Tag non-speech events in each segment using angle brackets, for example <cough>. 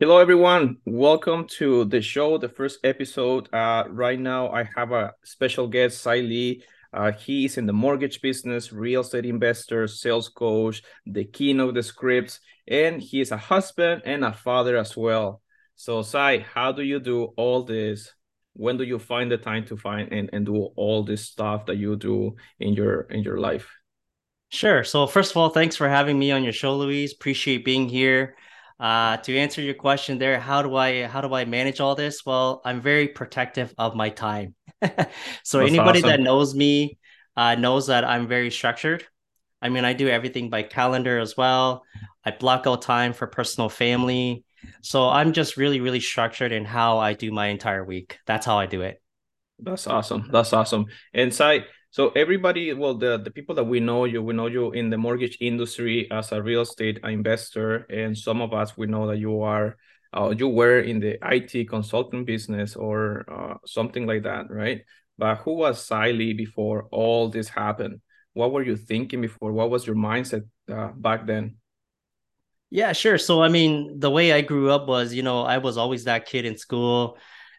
Hello, everyone. Welcome to the show, the first episode. Uh, right now, I have a special guest, Sai Lee. Uh, he is in the mortgage business, real estate investor, sales coach, the king of the scripts, and he is a husband and a father as well. So, Sai, how do you do all this? When do you find the time to find and, and do all this stuff that you do in your in your life? Sure. So, first of all, thanks for having me on your show, Louise. Appreciate being here. Uh, to answer your question there, how do I how do I manage all this? Well, I'm very protective of my time. <laughs> so That's anybody awesome. that knows me uh, knows that I'm very structured. I mean, I do everything by calendar as well. I block out time for personal family. So I'm just really, really structured in how I do my entire week. That's how I do it. That's awesome. That's awesome. Inside, so everybody, well, the, the people that we know you, we know you in the mortgage industry as a real estate investor, and some of us we know that you are, uh, you were in the IT consulting business or uh, something like that, right? But who was Sai Lee before all this happened? What were you thinking before? What was your mindset uh, back then? Yeah, sure. So I mean, the way I grew up was, you know, I was always that kid in school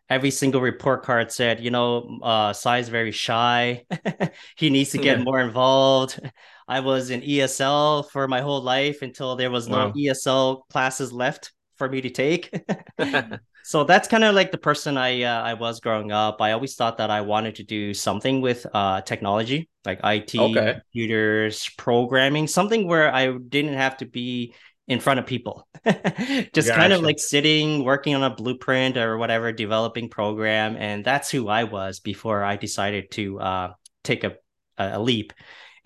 every single report card said, you know, uh, Sai's very shy. <laughs> he needs to get yeah. more involved. I was in ESL for my whole life until there was wow. no ESL classes left for me to take. <laughs> <laughs> so that's kind of like the person I uh, I was growing up. I always thought that I wanted to do something with uh, technology, like IT, okay. computers, programming, something where I didn't have to be in front of people. <laughs> Just gotcha. kind of like sitting working on a blueprint or whatever developing program and that's who i was before i decided to uh, take a, a leap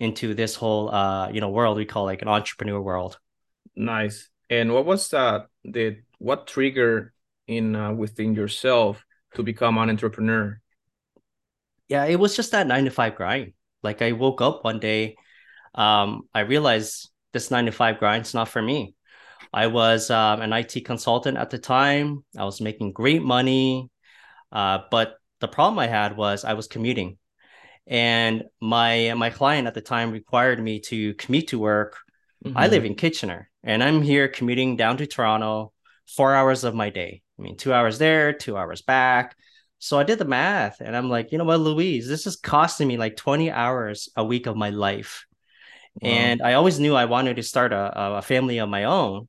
into this whole uh, you know world we call like an entrepreneur world. Nice. And what was that the what trigger in uh, within yourself to become an entrepreneur? Yeah it was just that nine to five grind. Like i woke up one day um, i realized this nine to five grind's not for me. I was um, an IT consultant at the time. I was making great money, uh, but the problem I had was I was commuting, and my my client at the time required me to commute to work. Mm-hmm. I live in Kitchener, and I'm here commuting down to Toronto, four hours of my day. I mean, two hours there, two hours back. So I did the math, and I'm like, you know what, Louise, this is costing me like 20 hours a week of my life. Wow. And I always knew I wanted to start a, a family of my own.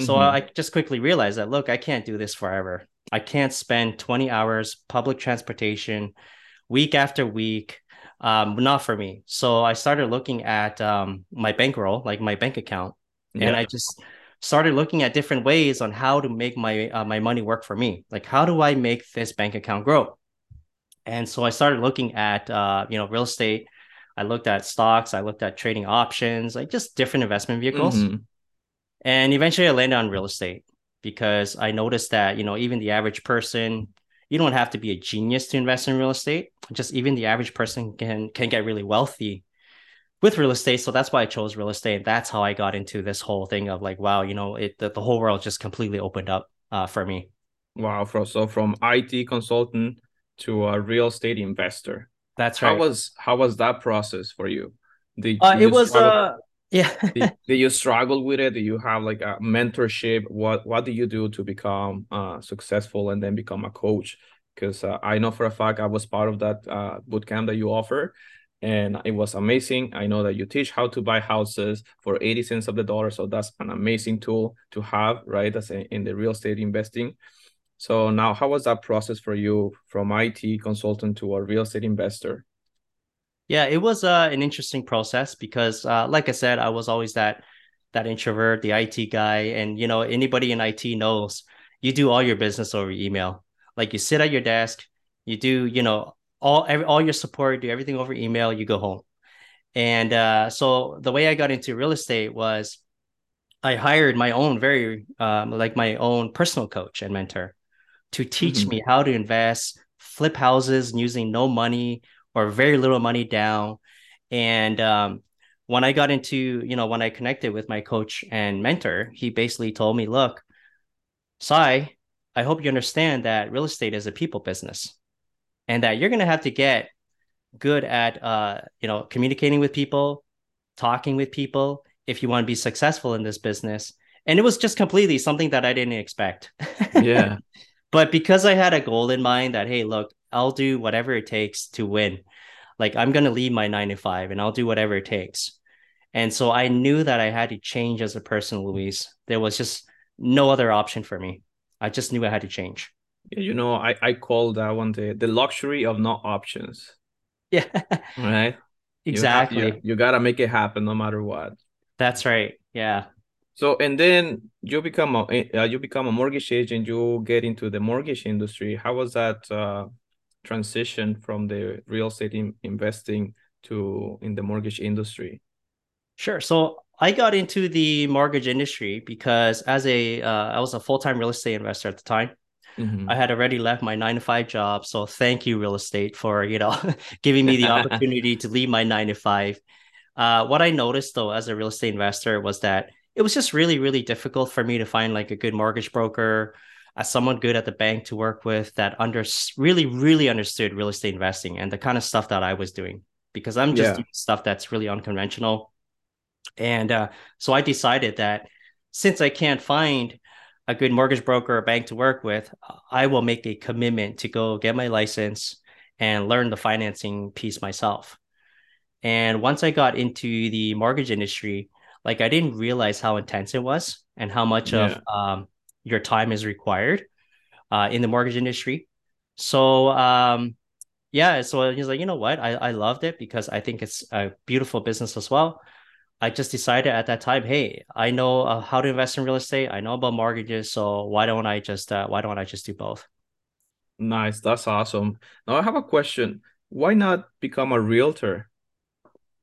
Mm-hmm. So I just quickly realized that, look, I can't do this forever. I can't spend 20 hours public transportation week after week. Um, not for me. So I started looking at um, my bankroll, like my bank account, yeah. and I just started looking at different ways on how to make my uh, my money work for me. Like, how do I make this bank account grow? And so I started looking at uh, you know real estate I looked at stocks, I looked at trading options, like just different investment vehicles. Mm-hmm. And eventually I landed on real estate because I noticed that, you know, even the average person, you don't have to be a genius to invest in real estate. Just even the average person can can get really wealthy with real estate. So that's why I chose real estate. That's how I got into this whole thing of like, wow, you know, it the, the whole world just completely opened up uh, for me. Wow. So from IT consultant to a real estate investor. That's right. How was how was that process for you? Did, uh, it was struggle, uh yeah. did, <laughs> did, you struggle with it? Do you have like a mentorship? What what do you do to become uh successful and then become a coach? Because uh, I know for a fact I was part of that uh, boot camp that you offer, and it was amazing. I know that you teach how to buy houses for 80 cents of the dollar. So that's an amazing tool to have, right? That's in the real estate investing. So now, how was that process for you from IT consultant to a real estate investor? Yeah, it was uh, an interesting process because, uh, like I said, I was always that that introvert, the IT guy, and you know anybody in IT knows you do all your business over email. Like you sit at your desk, you do you know all every, all your support, do everything over email. You go home, and uh, so the way I got into real estate was I hired my own very um, like my own personal coach and mentor to teach mm-hmm. me how to invest, flip houses using no money or very little money down. And um, when I got into, you know, when I connected with my coach and mentor, he basically told me, look, Sai, I hope you understand that real estate is a people business and that you're going to have to get good at, uh, you know, communicating with people, talking with people if you want to be successful in this business and it was just completely something that I didn't expect. <laughs> Yeah. but because I had a goal in mind that, hey, look, I'll do whatever it takes to win. Like I'm going to leave my nine to five and I'll do whatever it takes. And so I knew that I had to change as a person, Luis. There was just no other option for me. I just knew I had to change. You know, I, I call that one the, the luxury of not options. <laughs> Yeah. Right. exactly. You, have, you, you got to make it happen no matter what. That's right. Yeah. So and then you become a uh, you become a mortgage agent. You get into the mortgage industry. How was that uh, transition from the real estate in, investing to in the mortgage industry? Sure. So I got into the mortgage industry because as a uh, I was a full time real estate investor at the time. Mm-hmm. I had already left my nine to five job. So thank you, real estate, for you know <laughs> giving me the <laughs> opportunity to leave my nine to five. Uh, what I noticed though as a real estate investor was that it was just really, really difficult for me to find like a good mortgage broker, as someone good at the bank to work with that under really, really understood real estate investing and the kind of stuff that I was doing because I'm just yeah. doing stuff that's really unconventional. And uh, so I decided that since I can't find a good mortgage broker or bank to work with, I will make a commitment to go get my license and learn the financing piece myself. And once I got into the mortgage industry, like I didn't realize how intense it was and how much yeah. of um, your time is required uh, in the mortgage industry. So um, yeah, so he's like, you know what? I, I loved it because I think it's a beautiful business as well. I just decided at that time, hey, I know uh, how to invest in real estate. I know about mortgages, so why don't I just uh, why don't I just do both? Nice, that's awesome. Now I have a question. Why not become a realtor?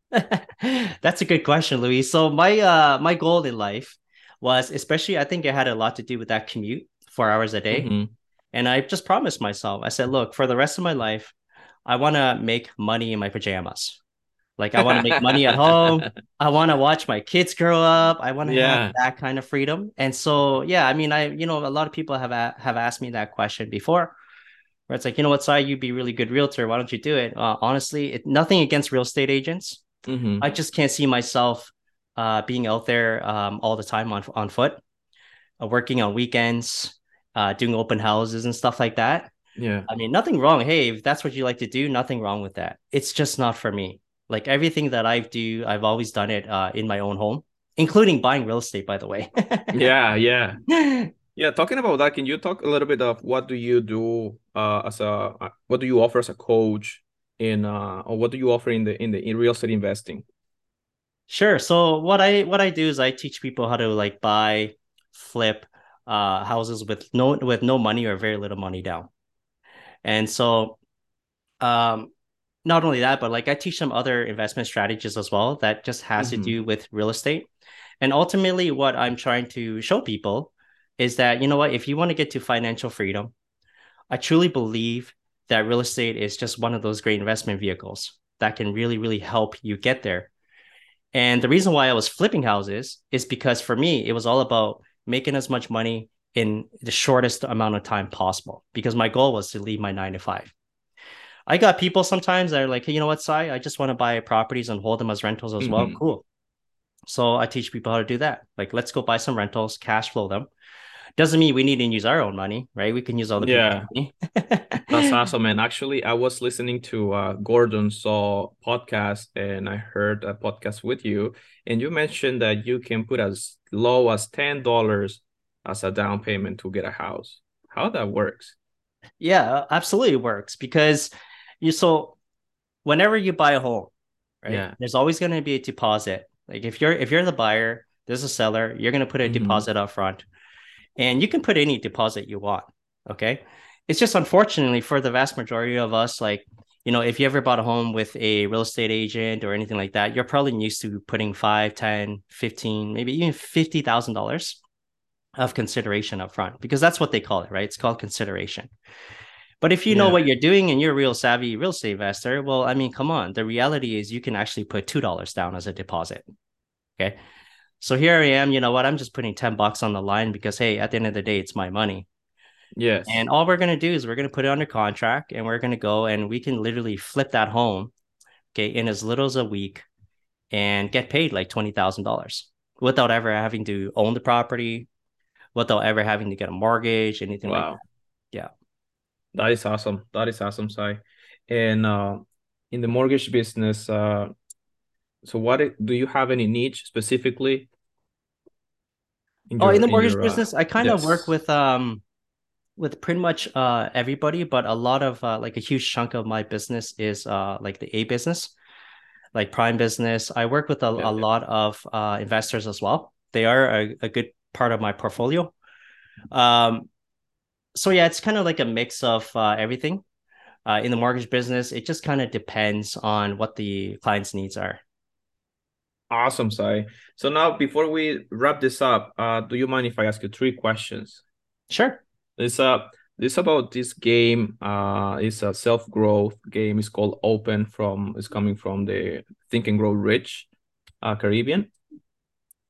<laughs> That's a good question, Louis. So my uh my goal in life was especially I think it had a lot to do with that commute, four hours a day. Mm-hmm. And I just promised myself, I said, look, for the rest of my life, I want to make money in my pajamas. Like I want to make money at <laughs> home. I want to watch my kids grow up. I want to yeah. have that kind of freedom. And so, yeah, I mean, I, you know, a lot of people have a- have asked me that question before, where it's like, you know what, Sai, you'd be really good realtor. Why don't you do it? Uh, honestly, it, nothing against real estate agents. Mm-hmm. I just can't see myself uh, being out there um, all the time on on foot, uh, working on weekends, uh, doing open houses and stuff like that. Yeah, I mean, nothing wrong. Hey, if that's what you like to do, nothing wrong with that. It's just not for me. Like everything that I do, I've always done it uh, in my own home, including buying real estate. By the way. <laughs> yeah, yeah. <laughs> Yeah, talking about that, can you talk a little bit of what do you do uh, as a uh, what do you offer as a coach in uh or what do you offer in the in the in real estate investing sure so what i what i do is i teach people how to like buy flip uh houses with no with no money or very little money down and so um not only that but like i teach them other investment strategies as well that just has mm-hmm. to do with real estate and ultimately what i'm trying to show people is that you know what if you want to get to financial freedom i truly believe that real estate is just one of those great investment vehicles that can really, really help you get there. And the reason why I was flipping houses is because for me, it was all about making as much money in the shortest amount of time possible because my goal was to leave my nine to five. I got people sometimes that are like, hey, you know what, Sai, I just want to buy properties and hold them as rentals as mm-hmm. well. Cool. So I teach people how to do that. Like, let's go buy some rentals, cash flow them, doesn't mean we need to use our own money, right? We can use all the yeah. money. <laughs> That's awesome, man. Actually, I was listening to uh, Gordon Saul podcast, and I heard a podcast with you, and you mentioned that you can put as low as ten dollars as a down payment to get a house. How that works? Yeah, absolutely works because you so whenever you buy a home, right? Yeah. There's always going to be a deposit. Like if you're if you're the buyer, there's a seller, you're going to put a mm-hmm. deposit up front and you can put any deposit you want. Okay. It's just unfortunately for the vast majority of us, like, you know, if you ever bought a home with a real estate agent or anything like that, you're probably used to putting five, 10, 15, maybe even $50,000 of consideration up front because that's what they call it, right? It's called consideration. But if you yeah. know what you're doing and you're a real savvy real estate investor, well, I mean, come on. The reality is you can actually put $2 down as a deposit. Okay. So here I am, you know what? I'm just putting 10 bucks on the line because, hey, at the end of the day, it's my money. Yes. And all we're going to do is we're going to put it under contract and we're going to go and we can literally flip that home, okay, in as little as a week and get paid like $20,000. without ever having to own the property, without ever having to get a mortgage, anything wow. like that. Yeah. That is awesome. That is awesome, Sai. And uh, in the mortgage business, uh, so what do you have any niche specifically? In your, oh, in the mortgage in your, uh, business, uh, I kind yes. of work with um with pretty much uh everybody, but a lot of uh, like a huge chunk of my business is uh like the A business, like prime business. I work with a, yeah, a lot of uh investors as well. They are a, a good part of my portfolio. Um so yeah, it's kind of like a mix of uh, everything. Uh, in the mortgage business, it just kind of depends on what the client's needs are. Awesome, Sai. So now, before we wrap this up, uh, do you mind if I ask you three questions? Sure. This uh, this about this game. Uh, it's a self growth game. It's called Open. From it's coming from the Think and Grow Rich, uh, Caribbean.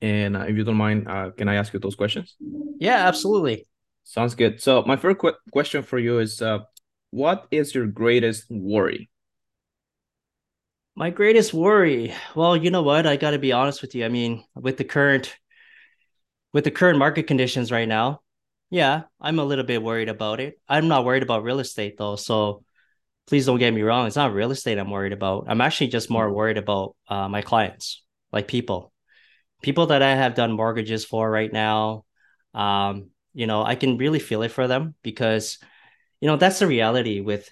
And uh, if you don't mind, uh, can I ask you those questions? Yeah, absolutely. Sounds good. So my first qu- question for you is, uh, what is your greatest worry? My greatest worry. Well, you know what? I got to be honest with you. I mean, with the current with the current market conditions right now, yeah, I'm a little bit worried about it. I'm not worried about real estate though. So please don't get me wrong. It's not real estate I'm worried about. I'm actually just more worried about uh, my clients, like people, people that I have done mortgages for right now. Um, you know, I can really feel it for them because, you know, that's the reality with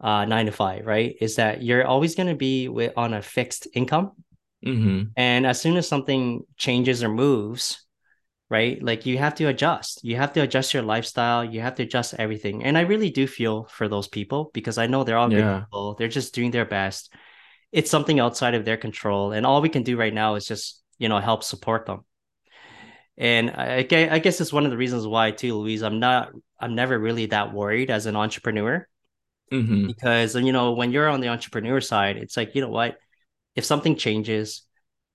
uh, nine to five, right? Is that you're always going to be with, on a fixed income. Mm-hmm. And as soon as something changes or moves, right? Like you have to adjust. You have to adjust your lifestyle. You have to adjust everything. And I really do feel for those people because I know they're all yeah. good people. They're just doing their best. It's something outside of their control. And all we can do right now is just, you know, help support them. And I, I guess it's one of the reasons why too, Louise, I'm not, I'm never really that worried as an entrepreneur mm-hmm. because you know when you're on the entrepreneur side it's like you know what if something changes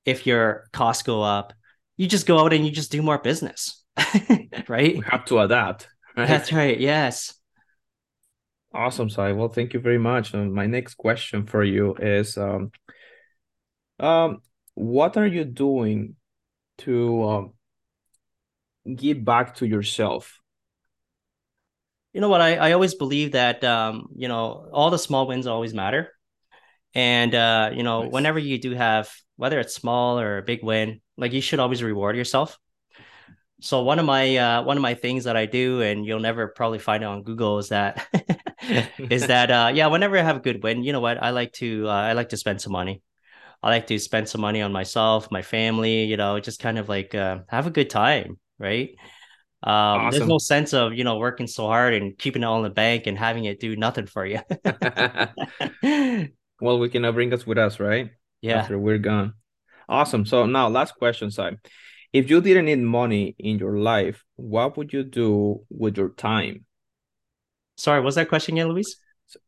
if your costs go up you just go out and you just do more business <laughs> right we have to adapt right? that's right yes awesome Sai. well thank you very much and my next question for you is um um what are you doing to um, give back to yourself you know what? I, I always believe that um, you know all the small wins always matter. And uh, you know nice. whenever you do have whether it's small or a big win like you should always reward yourself. So one of my uh, one of my things that i do and you'll never probably find it on google is that <laughs> is that uh, yeah whenever i have a good win you know what? I like to uh, i like to spend some money. I like to spend some money on myself my family you know just kind of like uh, have a good time right um, awesome. There's no sense of you know working so hard and keeping it all in the bank and having it do nothing for you. <laughs> <laughs> well, we can bring us with us, right? Yeah. After we're gone. Awesome. So now, last question, Sai. If you didn't need money in your life, what would you do with your time? Sorry, what's that question again, Luis?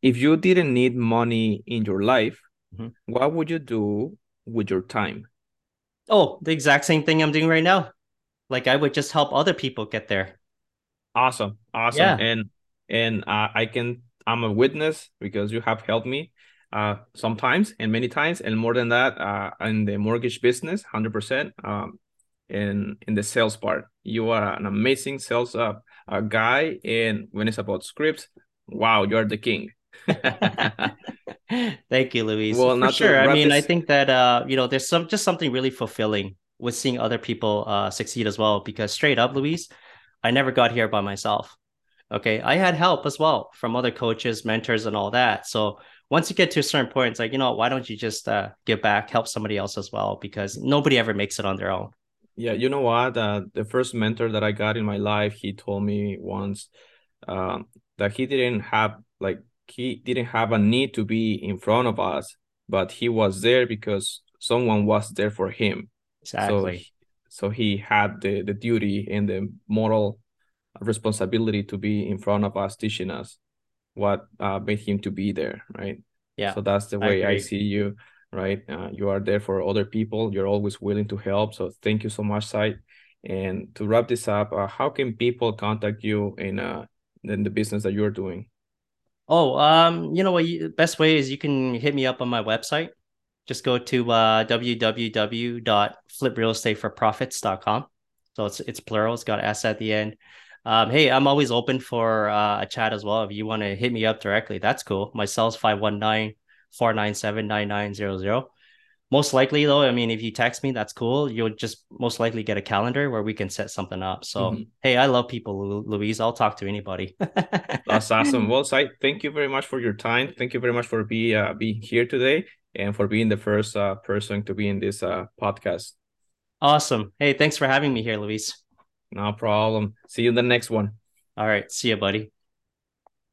If you didn't need money in your life, mm-hmm. what would you do with your time? Oh, the exact same thing I'm doing right now. Like I would just help other people get there. Awesome. Awesome. Yeah. And and uh, I can I'm a witness because you have helped me uh sometimes and many times and more than that uh in the mortgage business 100% um in in the sales part you are an amazing sales uh, uh guy and when it's about scripts wow you're the king <laughs> thank you louise well for sure i mean this... i think that uh you know there's some just something really fulfilling with seeing other people uh, succeed as well. Because straight up, Luis, I never got here by myself. Okay, I had help as well from other coaches, mentors, and all that. So once you get to a certain point, it's like you know, why don't you just uh, give back, help somebody else as well? Because nobody ever makes it on their own. Yeah, you know what? Uh, the first mentor that I got in my life, he told me once um, that he didn't have like he didn't have a need to be in front of us, but he was there because someone was there for him Exactly. So, so he had the, the duty and the moral responsibility to be in front of us, teaching us what uh, made him to be there, right? Yeah. So that's the way I, I see you, right? Uh, you are there for other people. You're always willing to help. So thank you so much, Sai. And to wrap this up, uh, how can people contact you in uh in the business that you're doing? Oh, um, you know what? You, best way is you can hit me up on my website, just go to uh, www.fliprealestateforprofits.com. So it's it's plural. It's got S at the end. Um, hey, I'm always open for uh, a chat as well. If you want to hit me up directly, that's cool. My cell's 519 497 9900. Most likely, though, I mean, if you text me, that's cool. You'll just most likely get a calendar where we can set something up. So, mm-hmm. hey, I love people, Louise. I'll talk to anybody. <laughs> that's awesome. Well, Sai, thank you very much for your time. Thank you very much for be, uh, being here today and for being the first uh, person to be in this uh, podcast. Awesome. Hey, thanks for having me here, Luis. No problem. See you in the next one. All right. See you, buddy.